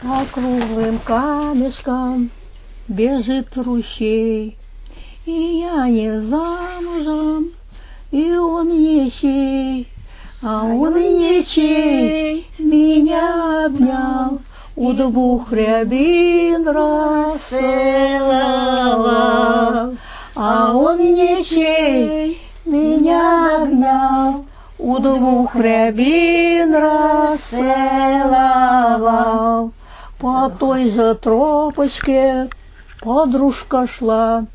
По круглым камешкам бежит ручей, И я не замужем, и он ничей, А он ничей меня обнял, У двух рябин расцеловал. А он ничей меня обнял, У двух рябин расцеловал. По той же тропочке подружка шла,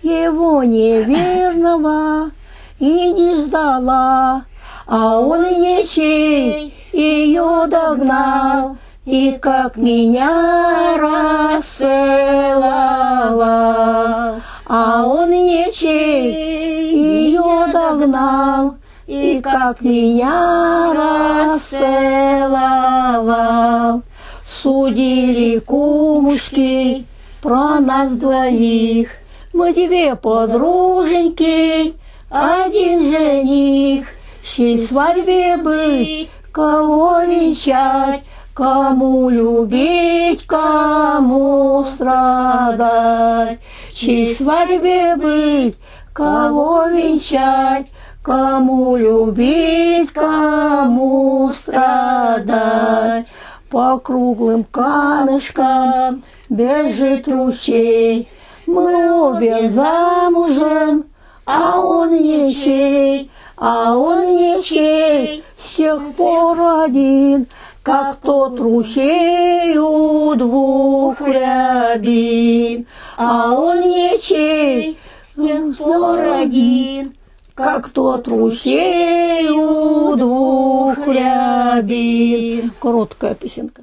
Его неверного и не ждала, А он ничей ее догнал, И как меня расцеловал. А он ничей ее догнал, И как меня расцеловал. Судили кумушки про нас двоих, Мы две подруженьки, один жених. Чьей свадьбе быть, кого венчать, Кому любить, кому страдать. Чьей свадьбе быть, кого венчать, Кому любить, кому страдать. По круглым камешкам бежит ручей, Мы обе замужем, а он ничей, а он ничей, с тех пор один, как тот ручей у двух рябин, а он ничей, с тех пор один, как тот ручей у двух рябин. Короткая песенка.